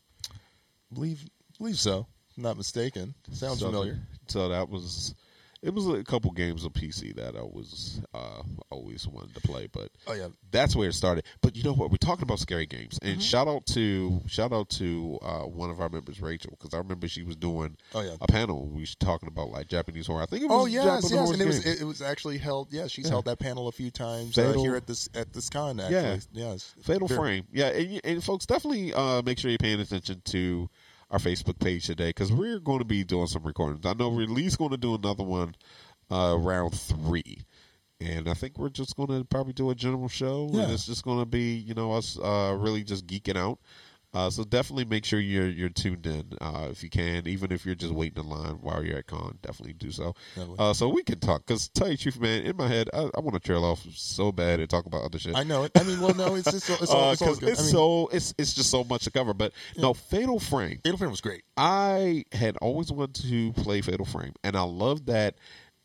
Speaker 3: Believe believe so. Not mistaken. Sounds
Speaker 2: So-
Speaker 3: familiar.
Speaker 2: So that was. It was a couple games of PC that I was uh, always wanted to play, but
Speaker 3: Oh yeah.
Speaker 2: that's where it started. But you know what? We're talking about scary games, and
Speaker 3: Mm-hmm.
Speaker 2: shout out to shout out to uh, one of our members, Rachel, because I remember she was doing
Speaker 3: Oh, yeah.
Speaker 2: a panel. We was talking about like Japanese horror. I think it was
Speaker 3: Oh yes,
Speaker 2: Japanese
Speaker 3: yes,
Speaker 2: horror
Speaker 3: and it was it, it was actually held. Yeah, she's
Speaker 2: Yeah.
Speaker 3: held that panel a few times uh, here at this at this con. Actually,
Speaker 2: Yeah.
Speaker 3: yes,
Speaker 2: Fatal
Speaker 3: Very-
Speaker 2: Frame. Yeah, and, and folks, definitely uh, make sure you're paying attention to our Facebook page today because we're going to be doing some recordings. I know we're at least going to do another one uh, round three. And I think we're just going to probably do a general show. And it's just going to be, you know, us uh, really just geeking out. Uh, so definitely make sure you're you're tuned in uh, if you can, even if you're just waiting in line while you're at con. Definitely do so, uh, so we can talk. Because tell you the truth, man, in my head, I, I want to trail off so bad and talk about other shit.
Speaker 3: I know it. I mean, well, no, it's just it's, all, it's, all
Speaker 2: because
Speaker 3: good.
Speaker 2: it's
Speaker 3: I mean,
Speaker 2: so it's it's just so much to cover. But no, Fatal Frame.
Speaker 3: Fatal Frame was great.
Speaker 2: I had always wanted to play Fatal Frame, and I love that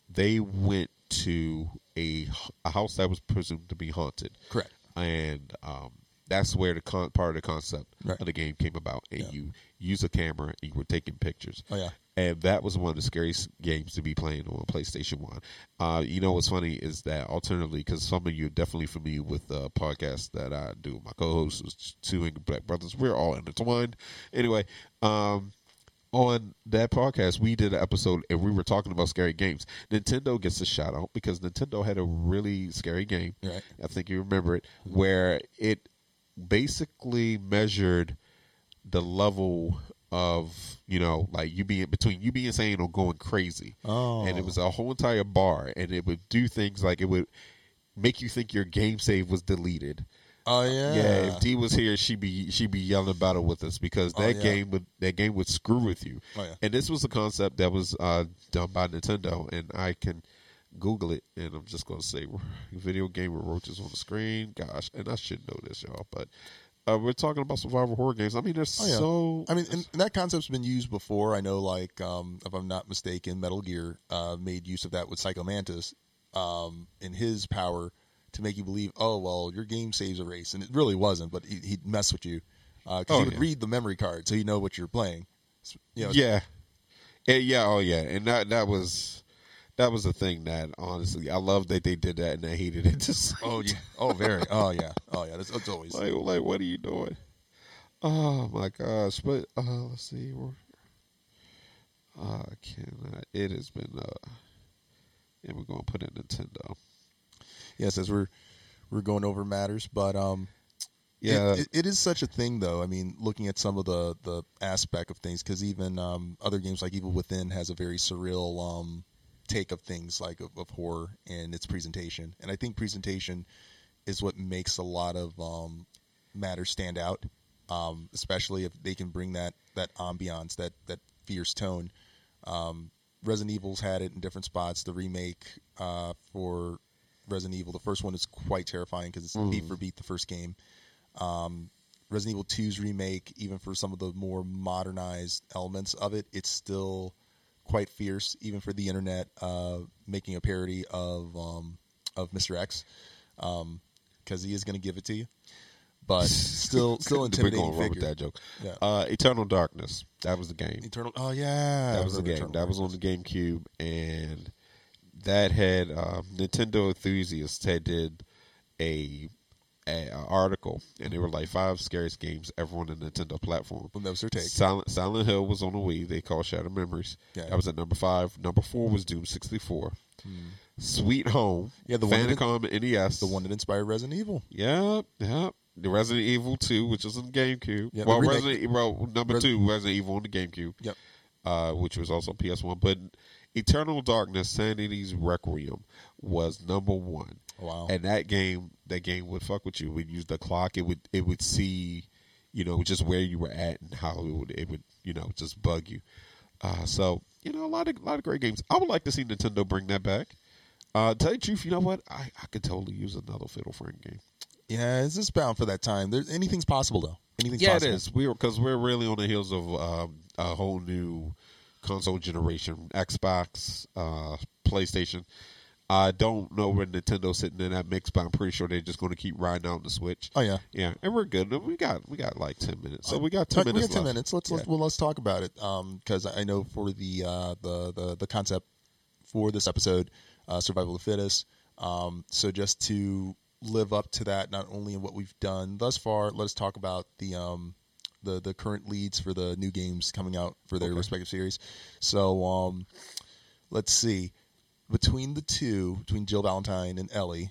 Speaker 2: they went to a, a house that was presumed to be haunted.
Speaker 3: Correct.
Speaker 2: And um, that's where the con- part of the concept
Speaker 3: Right.
Speaker 2: of the game came about. And
Speaker 3: Yeah.
Speaker 2: you use a camera and you were taking pictures.
Speaker 3: Oh, yeah.
Speaker 2: And that was one of the scariest games to be playing on PlayStation One. Uh, you know what's funny is that alternatively, because some of you are definitely familiar with the podcast that I do, my co-host was two Angry Black Brothers. We're all intertwined. Anyway, um, on that podcast, we did an episode and we were talking about scary games. Nintendo gets a shout out because Nintendo had a really scary game.
Speaker 3: Right.
Speaker 2: I think you remember it, where it basically measured the level of you know like you being between you being insane or going crazy.
Speaker 3: Oh.
Speaker 2: and it was a whole entire bar, and it would do things like it would make you think your game save was deleted.
Speaker 3: Oh yeah.
Speaker 2: Yeah, if D was here, she'd be she'd be yelling about it with us because
Speaker 3: Oh,
Speaker 2: that
Speaker 3: yeah.
Speaker 2: game would that game would screw with you.
Speaker 3: Oh, yeah.
Speaker 2: And this was a concept that was uh, done by Nintendo, and I can Google it, and I'm just gonna say video game with roaches on the screen. Gosh, and I should know this, y'all, but uh, we're talking about survival horror games. I mean, there's
Speaker 3: Oh, yeah.
Speaker 2: so
Speaker 3: I mean, and, and that concept's been used before. I know, like, um, if I'm not mistaken, Metal Gear uh, made use of that with Psycho Mantis um, in his power to make you believe, oh, well, your game saves a race. And it really wasn't, but he, he'd mess with you. Because
Speaker 2: Oh,
Speaker 3: he would
Speaker 2: yeah.
Speaker 3: read the memory card so you know what you're playing. You know,
Speaker 2: yeah, yeah, yeah, oh yeah, and that that was that was the thing that honestly I love that they did that, and I hated it. Just
Speaker 3: Oh, yeah. Oh, very. Oh, yeah. Oh, yeah. That's, that's always.
Speaker 2: like like what are you doing? Oh my gosh! But uh, let's see. Where, uh, can it has been uh, and we're gonna put in Nintendo.
Speaker 3: yes, as we're we're going over matters, but um,
Speaker 2: Yeah,
Speaker 3: It, it, it is such a thing, though. I mean, looking at some of the the aspect of things, because even um, other games like Evil Within has a very surreal um, take of things, like of, of horror and its presentation. And I think presentation is what makes a lot of um, matters stand out, um, especially if they can bring that that ambiance, that that fierce tone. Um, Resident Evil's had it in different spots. The remake uh, for Resident Evil, the first one is quite terrifying because it's beat for beat the first game. Um, Resident Evil 2's remake, even for some of the more modernized elements of it, it's still quite fierce, even for the internet, uh, making a parody of um, of Mr. X, because he is going to give it to you, but still, still
Speaker 2: we're
Speaker 3: intimidating
Speaker 2: going wrong with that joke.
Speaker 3: Yeah.
Speaker 2: Uh, Eternal Darkness. That was the game.
Speaker 3: Eternal. Oh yeah,
Speaker 2: that was the game.
Speaker 3: Eternal
Speaker 2: That was on the GameCube, and that had um, Nintendo enthusiasts had did a, a, a article, and they were like five scariest games ever on the Nintendo platform.
Speaker 3: Well, that was their take.
Speaker 2: Silent Silent Hill was on the Wii. They called Shattered Memories.
Speaker 3: Yeah.
Speaker 2: That was at number five. Number four was Doom sixty four. Sweet Home.
Speaker 3: Hmm. Yeah, the one that-
Speaker 2: Famicom NES.
Speaker 3: The one that inspired Resident Evil.
Speaker 2: Yep, yep. The Resident Evil 2, which was on GameCube.
Speaker 3: The
Speaker 2: well, Resident well, number
Speaker 3: Res-
Speaker 2: two, Resident Evil on the GameCube.
Speaker 3: Yep.
Speaker 2: Uh, which was also PS1. But Eternal Darkness, Sanity's Requiem was number one.
Speaker 3: Wow.
Speaker 2: And that game, that game would fuck with you. We'd use the clock. It would, it would see, you know, just where you were at and how it would, it would, you know, just bug you. Uh, so you know, a lot of, a lot of great games. I would like to see Nintendo bring that back. Uh, tell you the truth, you know what? I, I could totally use another Fatal Frame game.
Speaker 3: Yeah, it's just bound for that time. There's anything's possible though. Anything's
Speaker 2: yeah,
Speaker 3: possible.
Speaker 2: it is. We're because we're really on the heels of um, a whole new console generation: Xbox, uh, PlayStation. I don't know where Nintendo's sitting in that mix, but I'm pretty sure they're just going to keep riding out the Switch.
Speaker 3: Oh yeah.
Speaker 2: Yeah, and we're good. We got we got like ten minutes, so we got
Speaker 3: Uh,
Speaker 2: ten
Speaker 3: we
Speaker 2: minutes.
Speaker 3: got ten
Speaker 2: left.
Speaker 3: minutes. Let's let's well let's talk about it. Um, because I know for the uh the the the concept for this episode, uh, survival of the fittest. Um, so just to live up to that, not only in what we've done thus far, let's talk about the um the the current leads for the new games coming out for their respective series. So um, let's see. Between the two, between Jill Valentine and Ellie,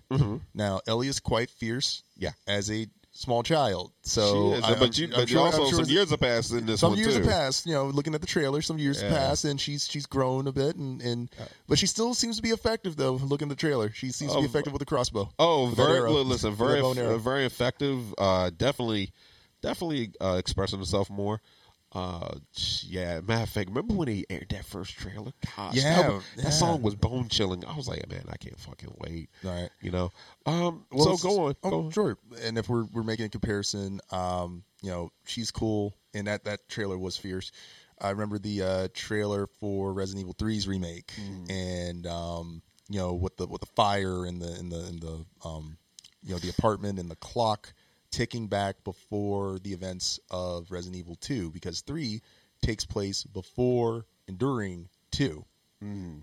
Speaker 3: now Ellie is quite fierce.
Speaker 2: Mm-hmm. Yeah.
Speaker 3: as a small child. So,
Speaker 2: She is,
Speaker 3: I-
Speaker 2: but you,
Speaker 3: I'm
Speaker 2: but
Speaker 3: sure-
Speaker 2: also
Speaker 3: sure
Speaker 2: some years have passed in this
Speaker 3: some years
Speaker 2: too.
Speaker 3: have passed. You know, looking at the trailer, some years have
Speaker 2: Yeah.
Speaker 3: passed, and she's she's grown a bit, and, and but she still seems to be effective though. Looking at the trailer, she seems to be
Speaker 2: Oh,
Speaker 3: effective with the crossbow.
Speaker 2: Oh, very listen, very
Speaker 3: that bow and arrow.
Speaker 2: very effective. Uh, definitely, definitely uh, expressing herself more. Uh, yeah, matter of fact, remember when he aired that first trailer? Gosh,
Speaker 3: Yeah,
Speaker 2: that, was- that song was bone chilling. I was like, man, I can't fucking wait.
Speaker 3: Right.
Speaker 2: you know. Um,
Speaker 3: Well,
Speaker 2: so go on,
Speaker 3: Oh,
Speaker 2: go on.
Speaker 3: sure. And if we're we're making a comparison, um, you know, she's cool, and that that trailer was fierce. I remember the uh, trailer for Resident Evil 3's remake,
Speaker 2: Mm.
Speaker 3: and um, you know, with the with the fire and the and the and the um, you know, the apartment and the clock ticking back before the events of Resident Evil 2, because three takes place before and during two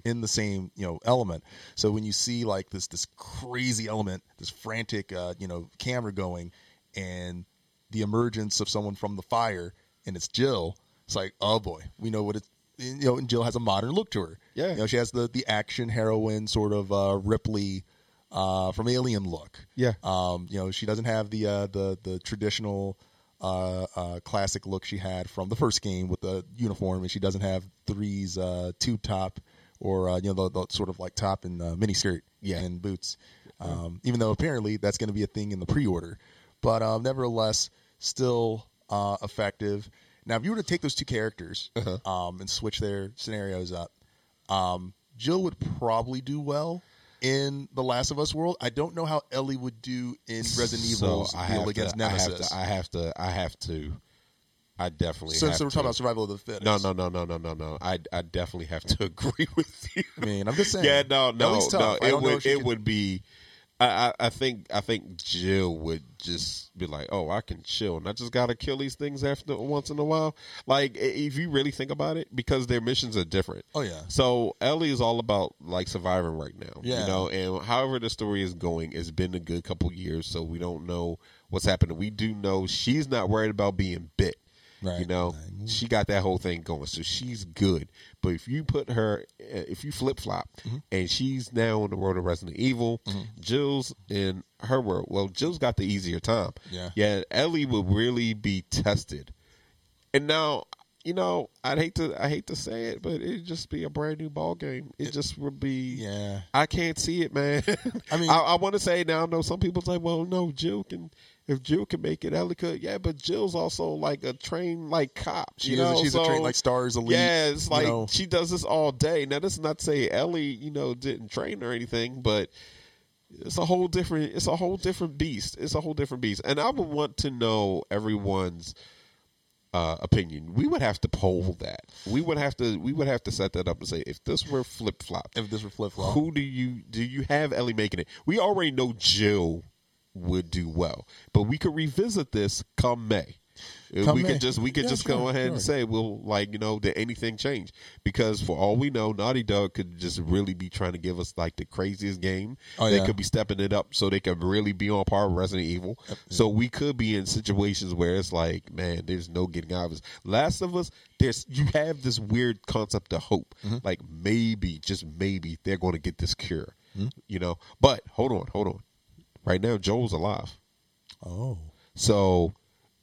Speaker 3: in the same you know element. So when you see like this this crazy element, this frantic uh, you know camera going, and the emergence of someone from the fire, and it's Jill. It's like oh boy, we know what it. You know, and Jill has a modern look to her.
Speaker 2: Yeah.
Speaker 3: you know, she has the the action heroine sort of uh, Ripley uh, from Alien look.
Speaker 2: Yeah.
Speaker 3: um, you know, she doesn't have the uh, the the traditional uh, uh, classic look she had from the first game with the uniform, and she doesn't have threes uh, tube top or uh, you know the, the sort of like top and uh, mini skirt
Speaker 2: Yeah.
Speaker 3: and boots. Um, even though apparently that's going to be a thing in the pre-order, but um, nevertheless, still uh, effective. Now, if you were to take those two characters um, and switch their scenarios up, um, Jill would probably do well in the Last of Us world. I don't know how Ellie would do in Resident Evil's
Speaker 2: So I
Speaker 3: deal against
Speaker 2: to, I have
Speaker 3: Nemesis.
Speaker 2: to. I have to. I have to. I definitely. Since
Speaker 3: so we're talking about survival of the fittest.
Speaker 2: No, no, no, no, no, no, no. I, I definitely have to agree with you.
Speaker 3: I mean, I'm just saying.
Speaker 2: Yeah, no, no, no. It
Speaker 3: don't know if
Speaker 2: would, it
Speaker 3: could-
Speaker 2: would be. I, I, I think, I think Jill would just be like, "Oh, I can chill, and I just gotta kill these things after once in a while." Like, if you really think about it, because their missions are different.
Speaker 3: Oh, yeah.
Speaker 2: So Ellie is all about like surviving right now.
Speaker 3: Yeah.
Speaker 2: You know, and however the story is going, it's been a good couple years, so we don't know what's happening. We do know she's not worried about being bit.
Speaker 3: Right.
Speaker 2: You know, she got that whole thing going, so she's good. But if you put her, uh, if you flip flop,
Speaker 3: Mm-hmm.
Speaker 2: and she's now on the road of Resident Evil, Jill's in her world. Well, Jill's got the easier time.
Speaker 3: Yeah.
Speaker 2: Yeah, Ellie would really be tested. And now, you know, I'd hate to, I hate to say it, but it'd just be a brand new ball game. It, just would be.
Speaker 3: Yeah.
Speaker 2: I can't see it, man.
Speaker 3: I mean-
Speaker 2: I, I want to say now. I know some people say, "Well, no, Jill can. If Jill can make it, Ellie could." Yeah, but Jill's also like a trained like cop.
Speaker 3: She
Speaker 2: you
Speaker 3: is-
Speaker 2: know?
Speaker 3: she's a trained, like, Stars Elite,
Speaker 2: Yeah, it's
Speaker 3: you
Speaker 2: like
Speaker 3: know.
Speaker 2: she does this all day. Now, this is not to say Ellie, you know, didn't train or anything, but it's a whole different. It's a whole different beast. It's a whole different beast. And I would want to know everyone's uh, opinion. We would have to poll that. We would have to. We would have to set that up and say if this were flip flop,
Speaker 3: If this were flip flop,
Speaker 2: who do you do you have Ellie making it? We already know Jill would do well, but we could revisit this come May.
Speaker 3: Come
Speaker 2: we
Speaker 3: May.
Speaker 2: could just we could
Speaker 3: Yeah,
Speaker 2: just
Speaker 3: sure,
Speaker 2: go ahead and say we'll like you know did anything change because for all we know Naughty Dog could just really be trying to give us like the craziest game
Speaker 3: Oh,
Speaker 2: they
Speaker 3: yeah.
Speaker 2: could be stepping it up so they could really be on par with Resident Evil so we could be in situations where it's like man there's no getting out of this Last of Us there's you have this weird concept of hope
Speaker 3: Mm-hmm.
Speaker 2: like maybe just maybe they're going to get this cure
Speaker 3: Mm-hmm.
Speaker 2: you know but hold on hold on right now Joel's alive
Speaker 3: oh,
Speaker 2: so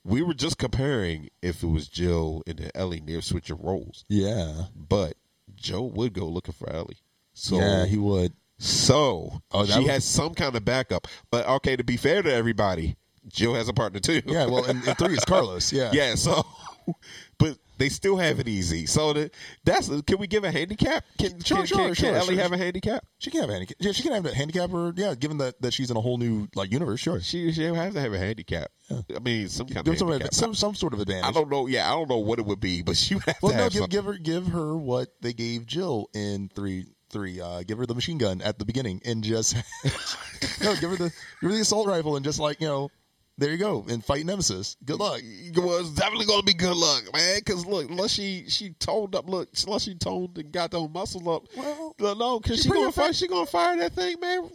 Speaker 2: we were just comparing if it was Jill and then Ellie near switching roles,
Speaker 3: yeah,
Speaker 2: but Joe would go looking for Ellie. So
Speaker 3: yeah, he would.
Speaker 2: so
Speaker 3: Oh,
Speaker 2: she
Speaker 3: was-
Speaker 2: has some kind of backup. But okay, to be fair to everybody, Jill has a partner too.
Speaker 3: Yeah, well, and, and three is Carlos. Yeah,
Speaker 2: yeah. So but they still have it easy. So that that's can we give a handicap? Can
Speaker 3: Sure,
Speaker 2: can,
Speaker 3: sure,
Speaker 2: can,
Speaker 3: sure,
Speaker 2: can Ellie
Speaker 3: sure.
Speaker 2: have a handicap?
Speaker 3: She can have a handicap. Yeah, she can have a handicap, or yeah, given that, that she's in a whole new like universe. Sure,
Speaker 2: She she have to have a handicap. I mean, some kind
Speaker 3: Give
Speaker 2: of
Speaker 3: some, some some sort of advantage.
Speaker 2: I don't know. Yeah, I don't know what it would be, but she would have
Speaker 3: Well,
Speaker 2: to
Speaker 3: no,
Speaker 2: have
Speaker 3: give, give her give her what they gave Jill in three three. Uh, give her the machine gun at the beginning and just no, give her the give her the assault rifle and just like you know, there you go and fight Nemesis. Good luck.
Speaker 2: Well, it's definitely gonna be good luck, man. Because look, unless she she toned up, look, unless she toned and got those muscles up,
Speaker 3: Well,
Speaker 2: no, no, because
Speaker 3: she's
Speaker 2: she gonna fire, she gonna fire that thing, man.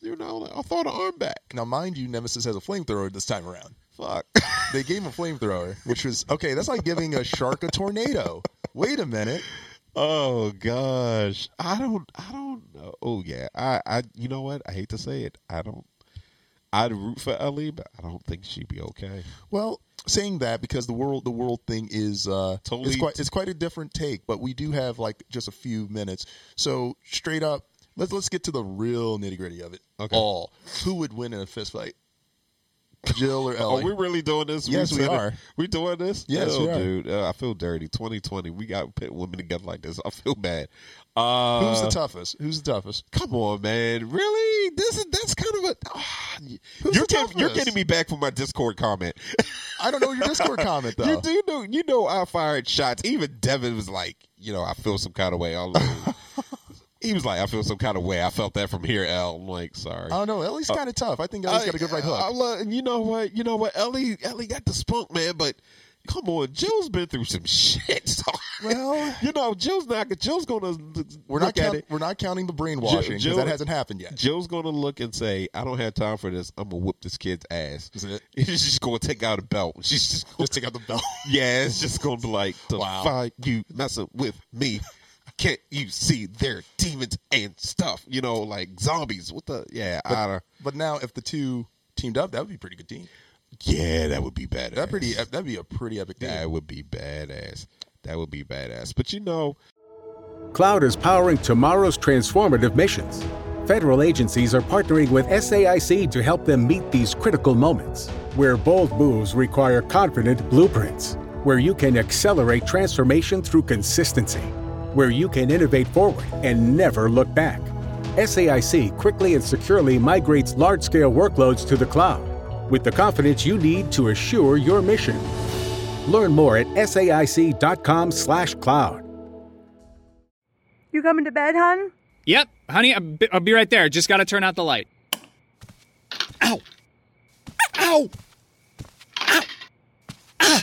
Speaker 2: You know, I'll throw the arm back.
Speaker 3: Now, mind you, Nemesis has a flamethrower this time around.
Speaker 2: Fuck.
Speaker 3: They gave him a flamethrower, which was okay. That's like giving a shark a tornado. Wait a minute.
Speaker 2: oh gosh, I don't, I don't know. Oh yeah, I, I, you know what? I hate to say it, I don't. I'd root for Ellie, but I don't think she'd be okay.
Speaker 3: Well, saying that because the world the world thing is uh
Speaker 2: Totally-
Speaker 3: it's quite it's quite a different take, but we do have like just a few minutes. So straight up, let's let's get to the real nitty gritty of it.
Speaker 2: Okay.
Speaker 3: All who would win in a fist fight? Jill or
Speaker 2: Oh,
Speaker 3: Ellie?
Speaker 2: we really doing this?
Speaker 3: Yes, we
Speaker 2: it.
Speaker 3: are.
Speaker 2: We doing this?
Speaker 3: Yes,
Speaker 2: oh,
Speaker 3: we are.
Speaker 2: dude. Uh, I feel dirty. 2020. We got pit women together like this. I feel bad. Uh,
Speaker 3: Who's the toughest? Who's the toughest?
Speaker 2: Come on, man. Really? This is that's kind of a.
Speaker 3: Who's
Speaker 2: you're getting, you're getting me back for my Discord comment.
Speaker 3: I don't know your Discord comment though.
Speaker 2: you do know you know I fired shots. Even Devin was like, you know, I feel some kind of way. I'm like, he was like, I feel some kind of way. I felt that from here, L. I'm like, sorry.
Speaker 3: Oh, I don't know. Ellie's uh, kind of tough. I think Ellie's got a good right hook.
Speaker 2: I love, you know what? You know what? Ellie, Ellie got the spunk, man. But come on, Jill's been through some shit. So,
Speaker 3: Well-
Speaker 2: you know, Jill's not. Jill's gonna.
Speaker 3: we're not count, we're not counting the brainwashing because
Speaker 2: Jill-
Speaker 3: that hasn't happened yet.
Speaker 2: Jill's gonna look and say, "I don't have time for this. I'm gonna whoop this kid's ass." She's just gonna take out a belt. She's just gonna
Speaker 3: Just take out the belt.
Speaker 2: Yeah, it's just gonna be like, the
Speaker 3: Wow.
Speaker 2: fuck you messing with me. Can't you see they're demons and stuff? You know, like zombies. What the? Yeah, I don't.
Speaker 3: But now, if the two teamed up, that would be a pretty good team.
Speaker 2: Yeah, that would be badass.
Speaker 3: That pretty that'd be a pretty epic team.
Speaker 2: That would be badass. That would be badass. But you know,
Speaker 4: Cloud is powering tomorrow's transformative missions. Federal agencies are partnering with SAIC to help them meet these critical moments, where bold moves require confident blueprints, where you can accelerate transformation through consistency, where you can innovate forward and never look back. SAIC quickly and securely migrates large scale workloads to the cloud with the confidence you need to assure your mission. Learn more at saic.com/slash cloud.
Speaker 5: You coming to bed, hon?
Speaker 6: Yep, honey, I'll be, I'll be right there. Just gotta turn out the light. Ow! Ow! Ow! Ah!